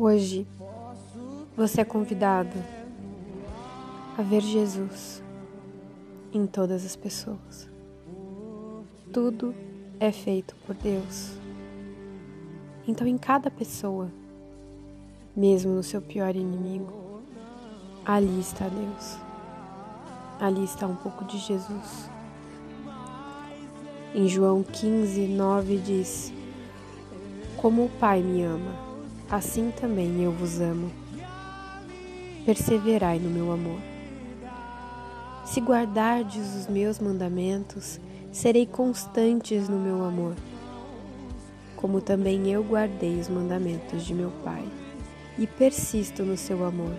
Hoje você é convidado a ver Jesus em todas as pessoas. Tudo é feito por Deus. Então, em cada pessoa, mesmo no seu pior inimigo, ali está Deus. Ali está um pouco de Jesus. Em João 15, 9 diz: Como o Pai me ama, assim também eu vos amo. Perseverai no meu amor. Se guardardes os meus mandamentos, serei constantes no meu amor, como também eu guardei os mandamentos de meu Pai, e persisto no seu amor.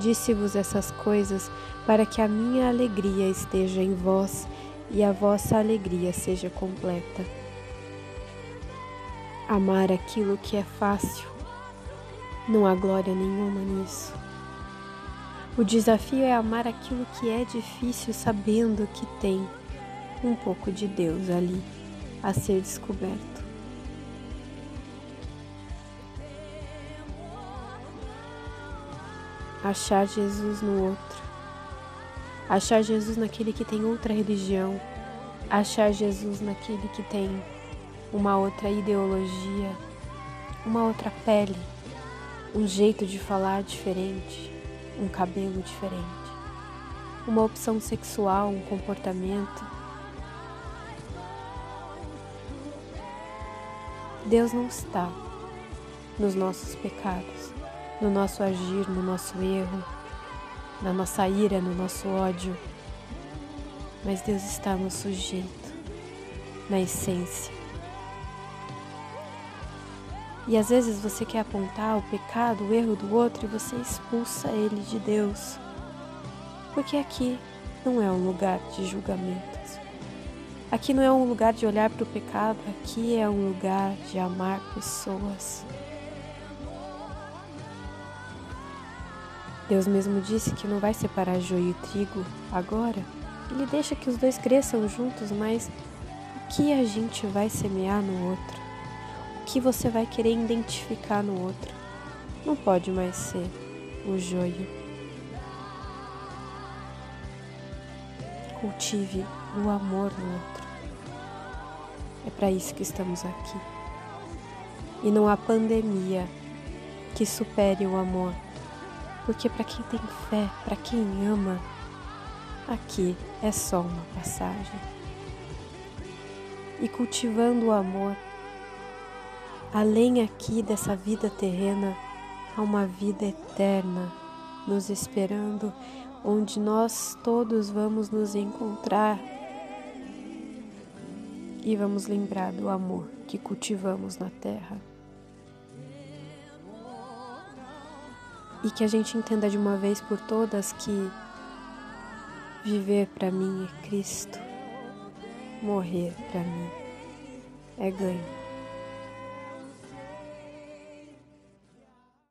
Disse-vos essas coisas para que a minha alegria esteja em vós e a vossa alegria seja completa. Amar aquilo que é fácil, não há glória nenhuma nisso. O desafio é amar aquilo que é difícil, sabendo que tem um pouco de Deus ali a ser descoberto. Achar Jesus no outro, achar Jesus naquele que tem outra religião, achar Jesus naquele que tem uma outra ideologia, uma outra pele, um jeito de falar diferente, um cabelo diferente, uma opção sexual, um comportamento Deus não está nos nossos pecados, no nosso agir, no nosso erro, na nossa ira, no nosso ódio, mas Deus está no sujeito, na essência. E às vezes você quer apontar o pecado, o erro do outro e você expulsa ele de Deus, porque aqui não é um lugar de julgamento. Aqui não é um lugar de olhar para o pecado, aqui é um lugar de amar pessoas. Deus mesmo disse que não vai separar joio e trigo agora. Ele deixa que os dois cresçam juntos, mas o que a gente vai semear no outro? Que você vai querer identificar no outro? Não pode mais ser o joio. Cultive o amor no outro. É para isso que estamos aqui. E não há pandemia que supere o amor. Porque para quem tem fé, para quem ama, aqui é só uma passagem. E cultivando o amor, além aqui dessa vida terrena, há uma vida eterna nos esperando, onde nós todos vamos nos encontrar e vamos lembrar do amor que cultivamos na terra. E que a gente entenda de uma vez por todas que viver para mim é Cristo, morrer para mim é ganho.